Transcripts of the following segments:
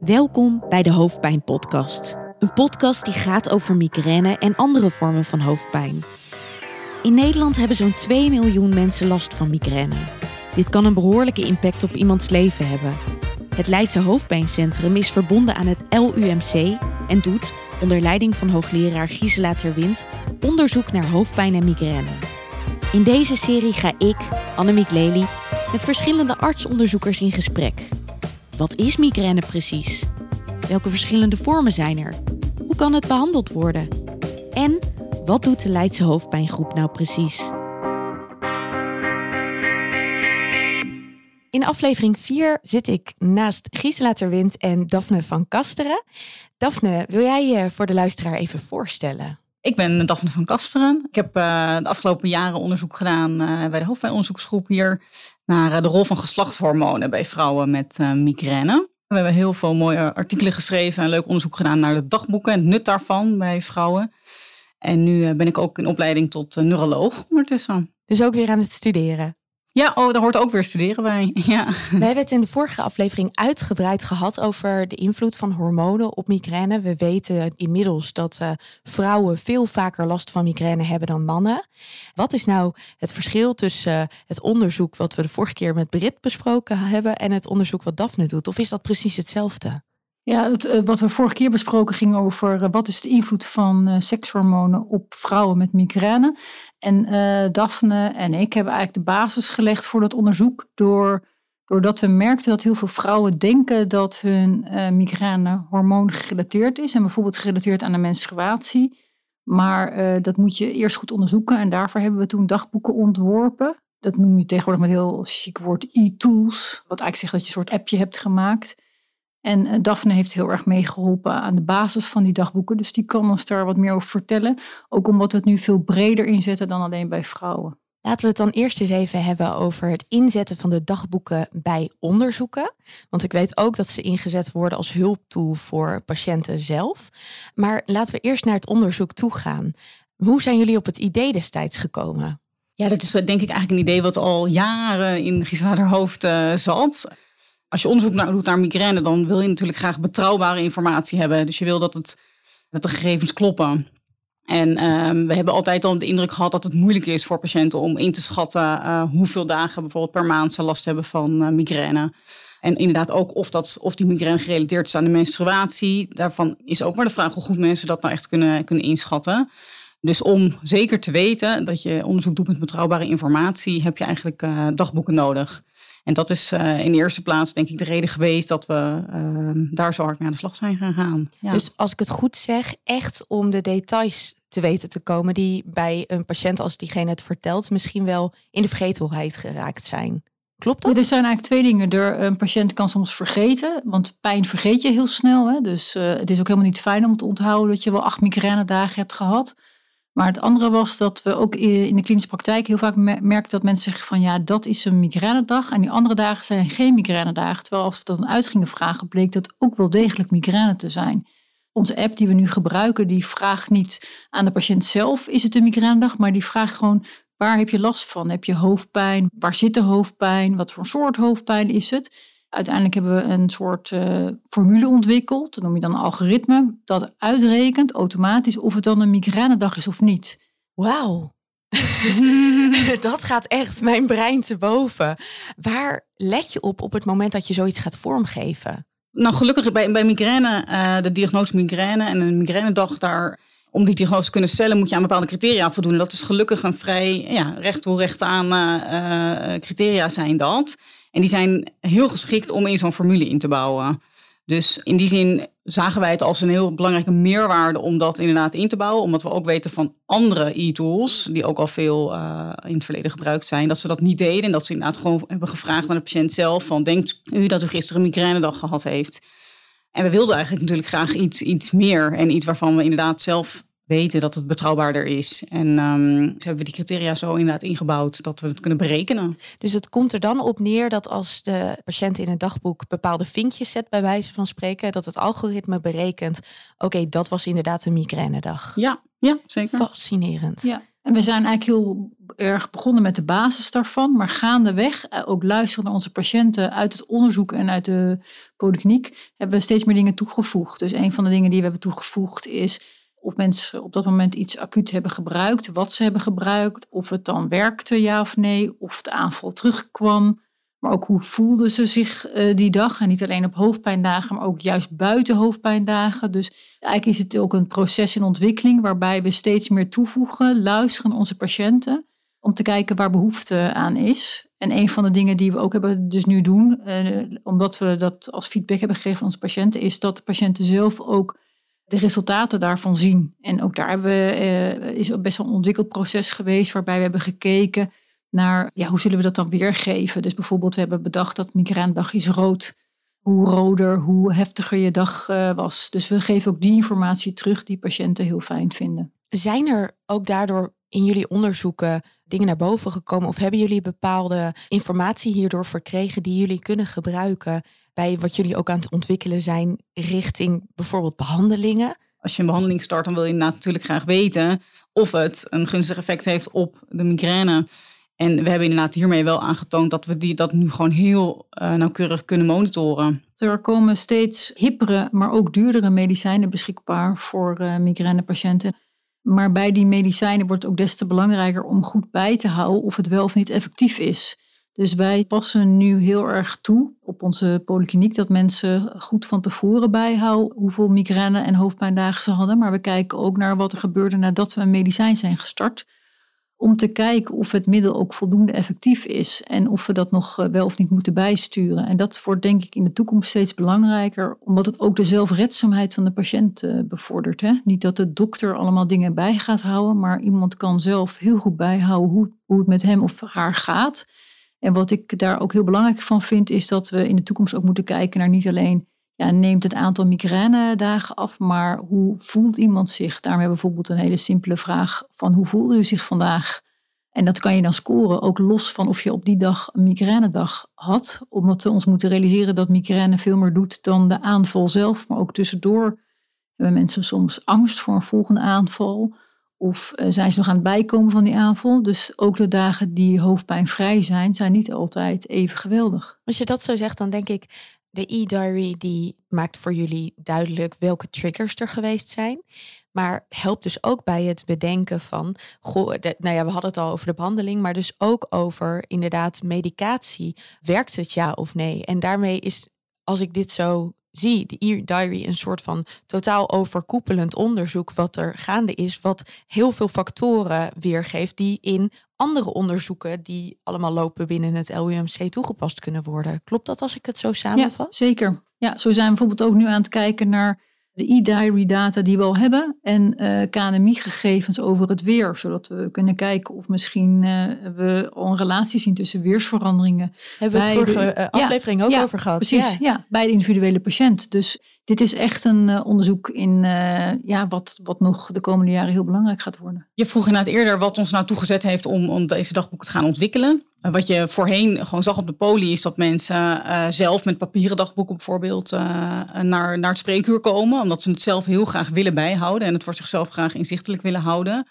Welkom bij de Hoofdpijn Podcast. Een podcast die gaat over migraine en andere vormen van hoofdpijn. In Nederland hebben zo'n 2 miljoen mensen last van migraine. Dit kan een behoorlijke impact op iemands leven hebben. Het Leidse Hoofdpijncentrum is verbonden aan het LUMC en doet, onder leiding van hoogleraar Gisela Terwind, onderzoek naar hoofdpijn en migraine. In deze serie ga ik, Annemiek Lely, met verschillende artsonderzoekers in gesprek. Wat is migraine precies? Welke verschillende vormen zijn er? Hoe kan het behandeld worden? En wat doet de Leidse hoofdpijngroep nou precies? In aflevering 4 zit ik naast Gisela Terwind en Daphne van Kasteren. Daphne, wil jij je voor de luisteraar even voorstellen? Ik ben Daphne van Kasteren. Ik heb uh, de afgelopen jaren onderzoek gedaan uh, bij de hoofdpijnonderzoeksgroep hier naar uh, de rol van geslachtshormonen bij vrouwen met migraine. We hebben heel veel mooie artikelen geschreven en leuk onderzoek gedaan naar de dagboeken en het nut daarvan bij vrouwen. En nu ben ik ook in opleiding tot neuroloog ondertussen. Dus ook weer aan het studeren? Ja, oh, daar hoort ook weer studeren bij. Ja. We hebben het in de vorige aflevering uitgebreid gehad over de invloed van hormonen op migraine. We weten inmiddels dat uh, vrouwen veel vaker last van migraine hebben dan mannen. Wat is nou het verschil tussen uh, het onderzoek wat we de vorige keer met Brit besproken hebben en het onderzoek wat Daphne doet? Of is dat precies hetzelfde? Ja, uh, wat we vorige keer besproken ging over wat is de invloed van sekshormonen op vrouwen met migraine. En uh, Daphne en ik hebben eigenlijk de basis gelegd voor dat onderzoek. Door, doordat we merkten dat heel veel vrouwen denken dat hun uh, migraine hormoon gerelateerd is. En bijvoorbeeld gerelateerd aan de menstruatie. Maar dat moet je eerst goed onderzoeken. En daarvoor hebben we toen dagboeken ontworpen. Dat noem je tegenwoordig met heel chic woord e-tools. Wat eigenlijk zegt dat je een soort appje hebt gemaakt. En uh, Daphne heeft heel erg meegeholpen aan de basis van die dagboeken. Dus die kan ons daar wat meer over vertellen. Ook omdat we het nu veel breder inzetten dan alleen bij vrouwen. Laten we het dan eerst eens even hebben over het inzetten van de dagboeken bij onderzoeken. Want ik weet ook dat ze ingezet worden als hulptool voor patiënten zelf. Maar laten we eerst naar het onderzoek toe gaan. Hoe zijn jullie op het idee destijds gekomen? Ja, dat is denk ik eigenlijk een idee wat al jaren in Gisela haar hoofd uh, zat als je onderzoek naar, doet naar migraine, dan wil je natuurlijk graag betrouwbare informatie hebben. Dus je wil dat, het, dat de gegevens kloppen. En um, we hebben altijd al de indruk gehad dat het moeilijk is voor patiënten om in te schatten uh, hoeveel dagen bijvoorbeeld per maand ze last hebben van uh, migraine. En inderdaad ook of, dat, of die migraine gerelateerd is aan de menstruatie. Daarvan is ook maar de vraag hoe goed mensen dat nou echt kunnen, kunnen inschatten. Dus om zeker te weten dat je onderzoek doet met betrouwbare informatie, heb je eigenlijk uh, dagboeken nodig. En dat is uh, in de eerste plaats denk ik de reden geweest dat we uh, daar zo hard mee aan de slag zijn gaan gaan. Ja. Dus als ik het goed zeg, echt om de details te weten te komen die bij een patiënt als diegene het vertelt misschien wel in de vergetelheid geraakt zijn. Klopt dat? Ja, er zijn eigenlijk twee dingen. Er, een patiënt kan soms vergeten, want pijn vergeet je heel snel. Hè? Dus uh, het is ook helemaal niet fijn om te onthouden dat je wel acht migraine dagen hebt gehad. Maar het andere was dat we ook in de klinische praktijk heel vaak merken dat mensen zeggen van ja, dat is een migrainedag. En die andere dagen zijn geen migrainedagen. Terwijl als we dat dan uit gingen vragen, bleek dat ook wel degelijk migraine te zijn. Onze app die we nu gebruiken, die vraagt niet aan de patiënt zelf, is het een migrainedag? Maar die vraagt gewoon, waar heb je last van? Heb je hoofdpijn? Waar zit de hoofdpijn? Wat voor soort hoofdpijn is het? Uiteindelijk hebben we een soort uh, formule ontwikkeld, dat noem je dan een algoritme, dat uitrekent automatisch of het dan een migrainedag is of niet. Wauw. dat gaat echt mijn brein te boven. Waar let je op op het moment dat je zoiets gaat vormgeven? Nou, gelukkig bij, bij migraine, uh, de diagnose migraine en een migrainedag daar om die diagnose te kunnen stellen, moet je aan bepaalde criteria voldoen. Dat is gelukkig een vrij ja, recht toe recht aan uh, criteria zijn dat. En die zijn heel geschikt om in zo'n formule in te bouwen. Dus in die zin zagen wij het als een heel belangrijke meerwaarde om dat inderdaad in te bouwen. Omdat we ook weten van andere e-tools, die ook al veel uh, in het verleden gebruikt zijn, dat ze dat niet deden. En dat ze inderdaad gewoon hebben gevraagd aan de patiënt zelf van, denkt u dat u gisteren een migrainedag gehad heeft? En we wilden eigenlijk natuurlijk graag iets, iets meer en iets waarvan we inderdaad zelf weten dat het betrouwbaarder is. En um, hebben we die criteria zo inderdaad ingebouwd dat we het kunnen berekenen. Dus het komt er dan op neer dat als de patiënt in het dagboek bepaalde vinkjes zet, bij wijze van spreken, dat het algoritme berekent: oké, okay, dat was inderdaad een migrainedag. Ja, ja, zeker. Fascinerend. Ja. En we zijn eigenlijk heel erg begonnen met de basis daarvan, maar gaandeweg, eh, ook luisteren naar onze patiënten uit het onderzoek en uit de polykliniek, hebben we steeds meer dingen toegevoegd. Dus een van de dingen die we hebben toegevoegd is of mensen op dat moment iets acuut hebben gebruikt, wat ze hebben gebruikt, of het dan werkte ja of nee, of de aanval terugkwam. Maar ook hoe voelden ze zich uh, die dag. En niet alleen op hoofdpijndagen, maar ook juist buiten hoofdpijndagen. Dus eigenlijk is het ook een proces in ontwikkeling waarbij we steeds meer toevoegen, luisteren naar onze patiënten. Om te kijken waar behoefte aan is. En een van de dingen die we ook hebben dus nu doen, uh, omdat we dat als feedback hebben gegeven aan onze patiënten, is dat de patiënten zelf ook de resultaten daarvan zien. En ook daar hebben we, uh, is best wel een ontwikkeld proces geweest waarbij we hebben gekeken naar ja, hoe zullen we dat dan weergeven. Dus bijvoorbeeld we hebben bedacht dat migrainedag is rood. Hoe roder, hoe heftiger je dag uh, was. Dus we geven ook die informatie terug die patiënten heel fijn vinden. Zijn er ook daardoor in jullie onderzoeken dingen naar boven gekomen? Of hebben jullie bepaalde informatie hierdoor verkregen die jullie kunnen gebruiken bij wat jullie ook aan het ontwikkelen zijn richting bijvoorbeeld behandelingen? Als je een behandeling start, dan wil je natuurlijk graag weten of het een gunstig effect heeft op de migraine. En we hebben inderdaad hiermee wel aangetoond dat we die, dat nu gewoon heel uh, nauwkeurig kunnen monitoren. Er komen steeds hippere, maar ook duurdere medicijnen beschikbaar voor uh, migrainepatiënten. Maar bij die medicijnen wordt het ook des te belangrijker om goed bij te houden of het wel of niet effectief is. Dus wij passen nu heel erg toe op onze polykliniek dat mensen goed van tevoren bijhouden hoeveel migraine en hoofdpijndagen ze hadden. Maar we kijken ook naar wat er gebeurde nadat we een medicijn zijn gestart. Om te kijken of het middel ook voldoende effectief is en of we dat nog eh, wel of niet moeten bijsturen. En dat wordt denk ik in de toekomst steeds belangrijker, omdat het ook de zelfredzaamheid van de patiënt eh, bevordert. Hè? Niet dat de dokter allemaal dingen bij gaat houden, maar iemand kan zelf heel goed bijhouden hoe, hoe het met hem of haar gaat. En wat ik daar ook heel belangrijk van vind, is dat we in de toekomst ook moeten kijken naar niet alleen neemt het aantal migrainedagen af, maar hoe voelt iemand zich? Daarmee bijvoorbeeld een hele simpele vraag van hoe voelde u zich vandaag? En dat kan je dan scoren, ook los van of je op die dag een migrainedag had. Omdat we ons moeten realiseren dat migraine veel meer doet dan de aanval zelf. Maar ook tussendoor hebben mensen soms angst voor een volgende aanval. Of eh, zijn ze nog aan het bijkomen van die aanval? Dus ook de dagen die hoofdpijnvrij zijn, zijn niet altijd even geweldig. Als je dat zo zegt, dan denk ik, de e-diary die maakt voor jullie duidelijk welke triggers er geweest zijn. Maar helpt dus ook bij het bedenken van, goh, nou ja, we hadden het al over de behandeling, maar dus ook over inderdaad medicatie. Werkt het ja of nee? En daarmee is, als ik dit zo zie de e-diary een soort van totaal overkoepelend onderzoek wat er gaande is, wat heel veel factoren weergeeft die in andere onderzoeken die allemaal lopen binnen het LUMC toegepast kunnen worden. Klopt dat als ik het zo samenvat? Ja, zeker. Ja, zo zijn we bijvoorbeeld ook nu aan het kijken naar de e-diary data die we al hebben en uh, eh, KNMI-gegevens over het weer, zodat we kunnen kijken of misschien uh, we al een relatie zien tussen weersveranderingen. Hebben we het vorige de, eh, aflevering ook over gehad? Precies, ja. ja. bij de individuele patiënt. Dus dit is echt een onderzoek in ja, wat, wat nog de komende jaren heel belangrijk gaat worden. Je vroeg inderdaad eerder wat ons nou toegezet heeft om, om deze dagboeken te gaan ontwikkelen. Wat je voorheen gewoon zag op de poli is dat mensen uh, zelf met papieren dagboeken bijvoorbeeld uh, naar, naar het spreekuur komen. Omdat ze het zelf heel graag willen bijhouden en het voor zichzelf graag inzichtelijk willen houden.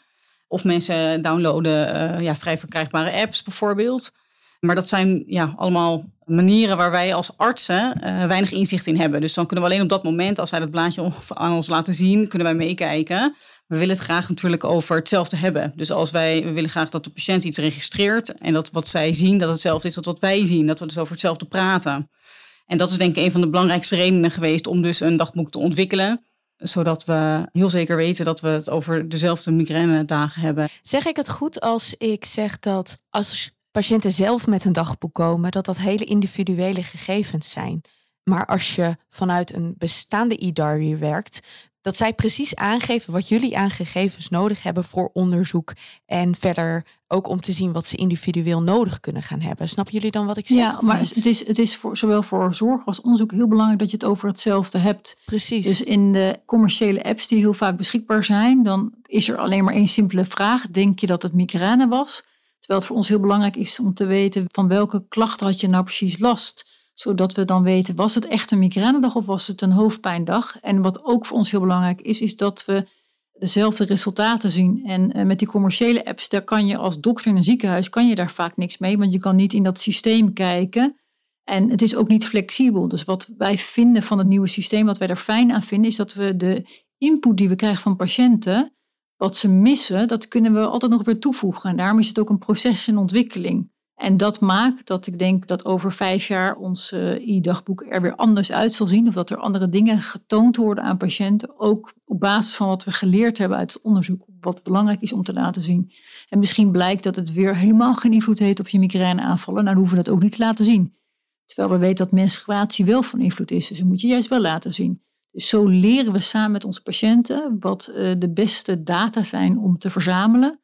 Of mensen downloaden ja, vrij verkrijgbare apps bijvoorbeeld. Maar dat zijn ja, allemaal manieren waar wij als artsen weinig inzicht in hebben. Dus dan kunnen we alleen op dat moment, als zij dat blaadje aan ons laten zien, kunnen wij meekijken we willen het graag natuurlijk over hetzelfde hebben. Dus als wij, we willen graag dat de patiënt iets registreert en dat wat zij zien, dat hetzelfde is als wat wij zien. Dat we dus over hetzelfde praten. En dat is denk ik een van de belangrijkste redenen geweest om dus een dagboek te ontwikkelen. Zodat we heel zeker weten dat we het over dezelfde migraine dagen hebben. Zeg ik het goed als ik zeg dat als patiënten zelf met een dagboek komen, dat dat hele individuele gegevens zijn. Maar als je vanuit een bestaande e-diary werkt, dat zij precies aangeven wat jullie aan gegevens nodig hebben voor onderzoek. En verder ook om te zien wat ze individueel nodig kunnen gaan hebben. Snappen jullie dan wat ik zeg? Ja, maar het is, het is voor, zowel voor zorg als onderzoek heel belangrijk dat je het over hetzelfde hebt. Precies. Dus in de commerciële apps die heel vaak beschikbaar zijn, dan is er alleen maar één simpele vraag. Denk je dat het migraine was? Terwijl het voor ons heel belangrijk is om te weten van welke klachten had je nou precies last zodat we dan weten, was het echt een migrainedag of was het een hoofdpijndag? En wat ook voor ons heel belangrijk is, is dat we dezelfde resultaten zien. En uh, met die commerciële apps, daar kan je als dokter in een ziekenhuis, kan je daar vaak niks mee, want je kan niet in dat systeem kijken. En het is ook niet flexibel. Dus wat wij vinden van het nieuwe systeem, wat wij er fijn aan vinden, is dat we de input die we krijgen van patiënten, wat ze missen, dat kunnen we altijd nog weer toevoegen. En daarom is het ook een proces in ontwikkeling. En dat maakt dat ik denk dat over vijf jaar ons e-dagboek er weer anders uit zal zien. Of dat er andere dingen getoond worden aan patiënten. Ook op basis van wat we geleerd hebben uit het onderzoek. Wat belangrijk is om te laten zien. En misschien blijkt dat het weer helemaal geen invloed heeft op je migraine aanvallen. Nou, dan hoeven we dat ook niet te laten zien. Terwijl we weten dat menstruatie wel van invloed is. Dus dat moet je juist wel laten zien. Dus zo leren we samen met onze patiënten wat eh, de beste data zijn om te verzamelen.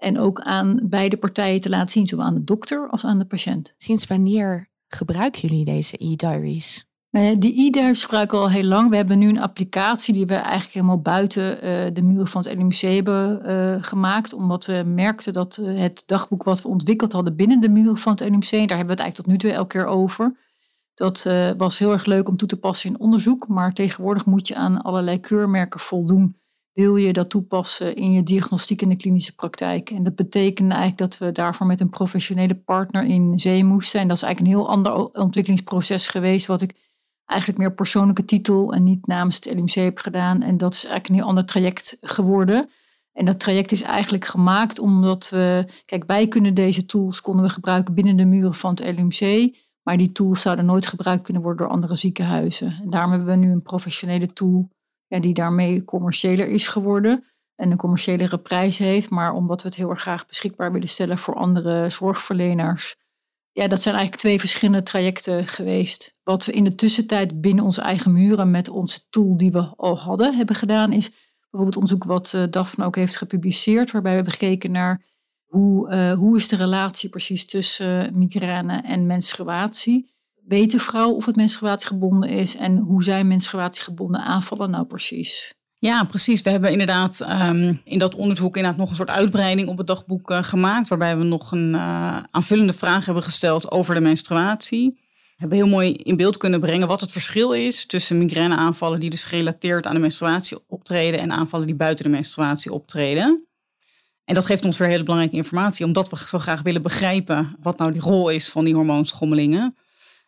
En ook aan beide partijen te laten zien, zowel aan de dokter als aan de patiënt. Sinds wanneer gebruiken jullie deze e-diaries? Nou die e-diaries gebruiken we al heel lang. We hebben nu een applicatie die we eigenlijk helemaal buiten uh, de muren van het LMC hebben uh, gemaakt. Omdat we merkten dat uh, het dagboek wat we ontwikkeld hadden binnen de muren van het LMC, daar hebben we het eigenlijk tot nu toe elke keer over. Dat was heel erg leuk om toe te passen in onderzoek. Maar tegenwoordig moet je aan allerlei keurmerken voldoen wil je dat toepassen in je diagnostiek in de klinische praktijk. En dat betekende eigenlijk dat we daarvoor met een professionele partner in zee moesten. En dat is eigenlijk een heel ander ontwikkelingsproces geweest, wat ik eigenlijk meer persoonlijke titel en niet namens het LMC heb gedaan. En dat is eigenlijk een heel ander traject geworden. En dat traject is eigenlijk gemaakt omdat we, kijk, wij kunnen deze tools konden we gebruiken binnen de muren van het LMC. Maar die tools zouden nooit gebruikt kunnen worden door andere ziekenhuizen. En daarom hebben we nu een professionele tool ja, die daarmee commerciëler is geworden en een commerciëlere prijs heeft, maar omdat we het heel erg graag beschikbaar willen stellen voor andere zorgverleners. Ja, dat zijn eigenlijk twee verschillende trajecten geweest. Wat we in de tussentijd binnen onze eigen muren met onze tool die we al hadden hebben gedaan, is bijvoorbeeld onderzoek wat uh, Daphne ook heeft gepubliceerd, waarbij we hebben gekeken naar hoe, uh, hoe is de relatie precies tussen migraine en menstruatie weet de vrouw of het menstruatiegebonden is en hoe zijn menstruatiegebonden aanvallen nou precies? Ja, precies. We hebben inderdaad um, in dat onderzoek inderdaad nog een soort uitbreiding op het dagboek uh, gemaakt, waarbij we nog een uh, aanvullende vraag hebben gesteld over de menstruatie. We hebben heel mooi in beeld kunnen brengen wat het verschil is tussen migraineaanvallen die dus gerelateerd aan de menstruatie optreden en aanvallen die buiten de menstruatie optreden. En dat geeft ons weer hele belangrijke informatie, omdat we zo graag willen begrijpen wat nou die rol is van die hormoonschommelingen.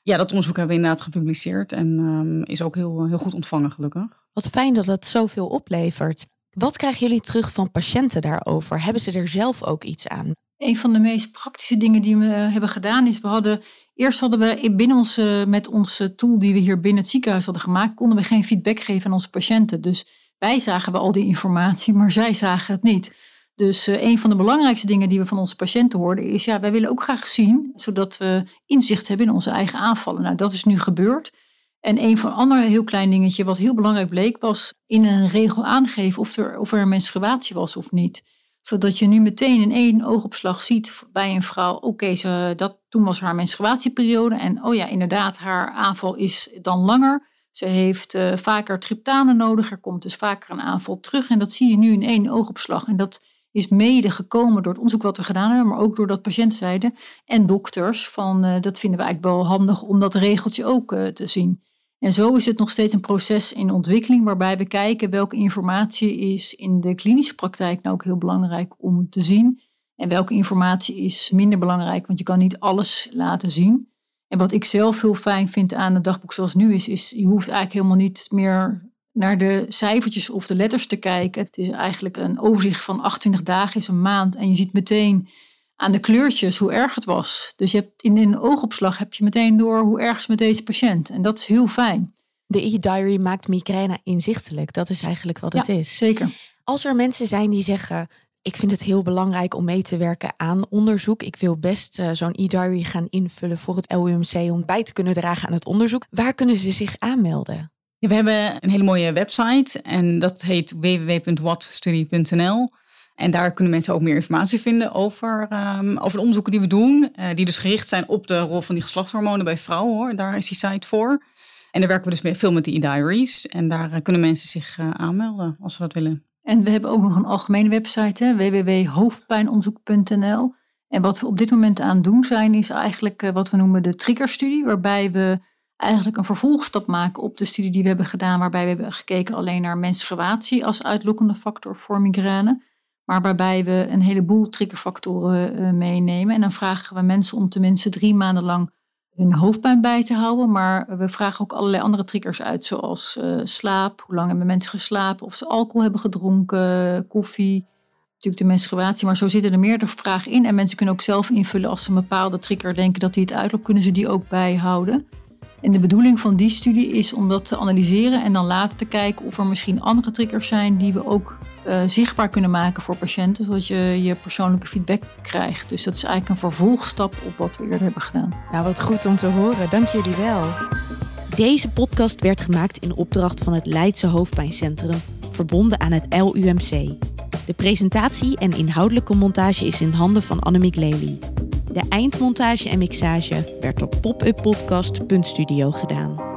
Ja, dat onderzoek hebben we inderdaad gepubliceerd en um, is ook heel, heel goed ontvangen, gelukkig. Wat fijn dat het zoveel oplevert. Wat krijgen jullie terug van patiënten daarover? Hebben ze er zelf ook iets aan? Een van de meest praktische dingen die we hebben gedaan is, we hadden eerst hadden we binnen onze, met onze tool die we hier binnen het ziekenhuis hadden gemaakt, konden we geen feedback geven aan onze patiënten. Dus wij zagen we al die informatie, maar zij zagen het niet. Dus uh, een van de belangrijkste dingen die we van onze patiënten hoorden is, ja, wij willen ook graag zien, zodat we inzicht hebben in onze eigen aanvallen. Nou, dat is nu gebeurd. En een van andere heel klein dingetje wat heel belangrijk bleek, was in een regel aangeven of er, of er een menstruatie was of niet. Zodat je nu meteen in één oogopslag ziet bij een vrouw, oké, okay, dat toen was haar menstruatieperiode. En oh ja, inderdaad, haar aanval is dan langer. Ze heeft uh, vaker triptanen nodig. Er komt dus vaker een aanval terug. En dat zie je nu in één oogopslag. En dat is mede gekomen door het onderzoek wat we gedaan hebben, maar ook doordat patiënten zeiden en dokters van uh, dat vinden we eigenlijk wel handig om dat regeltje ook uh, te zien. En zo is het nog steeds een proces in ontwikkeling waarbij we kijken welke informatie is in de klinische praktijk nou ook heel belangrijk om te zien en welke informatie is minder belangrijk, want je kan niet alles laten zien. En wat ik zelf heel fijn vind aan het dagboek zoals nu is, is je hoeft eigenlijk helemaal niet meer naar de cijfertjes of de letters te kijken. Het is eigenlijk een overzicht van 28 dagen is een maand. En je ziet meteen aan de kleurtjes hoe erg het was. Dus je hebt in een oogopslag heb je meteen door hoe erg is met deze patiënt. En dat is heel fijn. De e-diary maakt migraine inzichtelijk. Dat is eigenlijk wat het is. Zeker. Als er mensen zijn die zeggen. Ik vind het heel belangrijk om mee te werken aan onderzoek. Ik wil best uh, zo'n e-diary gaan invullen voor het LUMC om bij te kunnen dragen aan het onderzoek. Waar kunnen ze zich aanmelden? We hebben een hele mooie website en dat heet www.watstudy.nl. En daar kunnen mensen ook meer informatie vinden over, um, over de onderzoeken die we doen. Uh, die dus gericht zijn op de rol van die geslachtshormonen bij vrouwen. Hoor. Daar is die site voor. En daar werken we dus veel met de e-diaries. En daar uh, kunnen mensen zich uh, aanmelden als ze dat willen. En we hebben ook nog een algemene website, www.hoofdpijnonderzoek.nl. En wat we op dit moment aan doen zijn, is eigenlijk wat we noemen de triggerstudie. Waarbij we eigenlijk een vervolgstap maken op de studie die we hebben gedaan, waarbij we hebben gekeken alleen naar menstruatie als uitlokkende factor voor migraine. Maar waarbij we een heleboel triggerfactoren uh, meenemen. En dan vragen we mensen om tenminste drie maanden lang hun hoofdpijn bij te houden. Maar we vragen ook allerlei andere triggers uit, zoals uh, slaap. Hoe lang hebben mensen geslapen? Of ze alcohol hebben gedronken, koffie. Natuurlijk de menstruatie, maar zo zitten er meerdere vragen in. En mensen kunnen ook zelf invullen als ze een bepaalde trigger denken dat die het uitloopt, kunnen ze die ook bijhouden. En de bedoeling van die studie is om dat te analyseren en dan later te kijken of er misschien andere triggers zijn die we ook uh, zichtbaar kunnen maken voor patiënten, zodat je je persoonlijke feedback krijgt. Dus dat is eigenlijk een vervolgstap op wat we eerder hebben gedaan. Nou, wat goed om te horen. Dank jullie wel. Deze podcast werd gemaakt in opdracht van het Leidse Hoofdpijncentrum, verbonden aan het LUMC. De presentatie en inhoudelijke montage is in handen van Annemiek Lely. De eindmontage en mixage werd door popuppodcast.studio gedaan.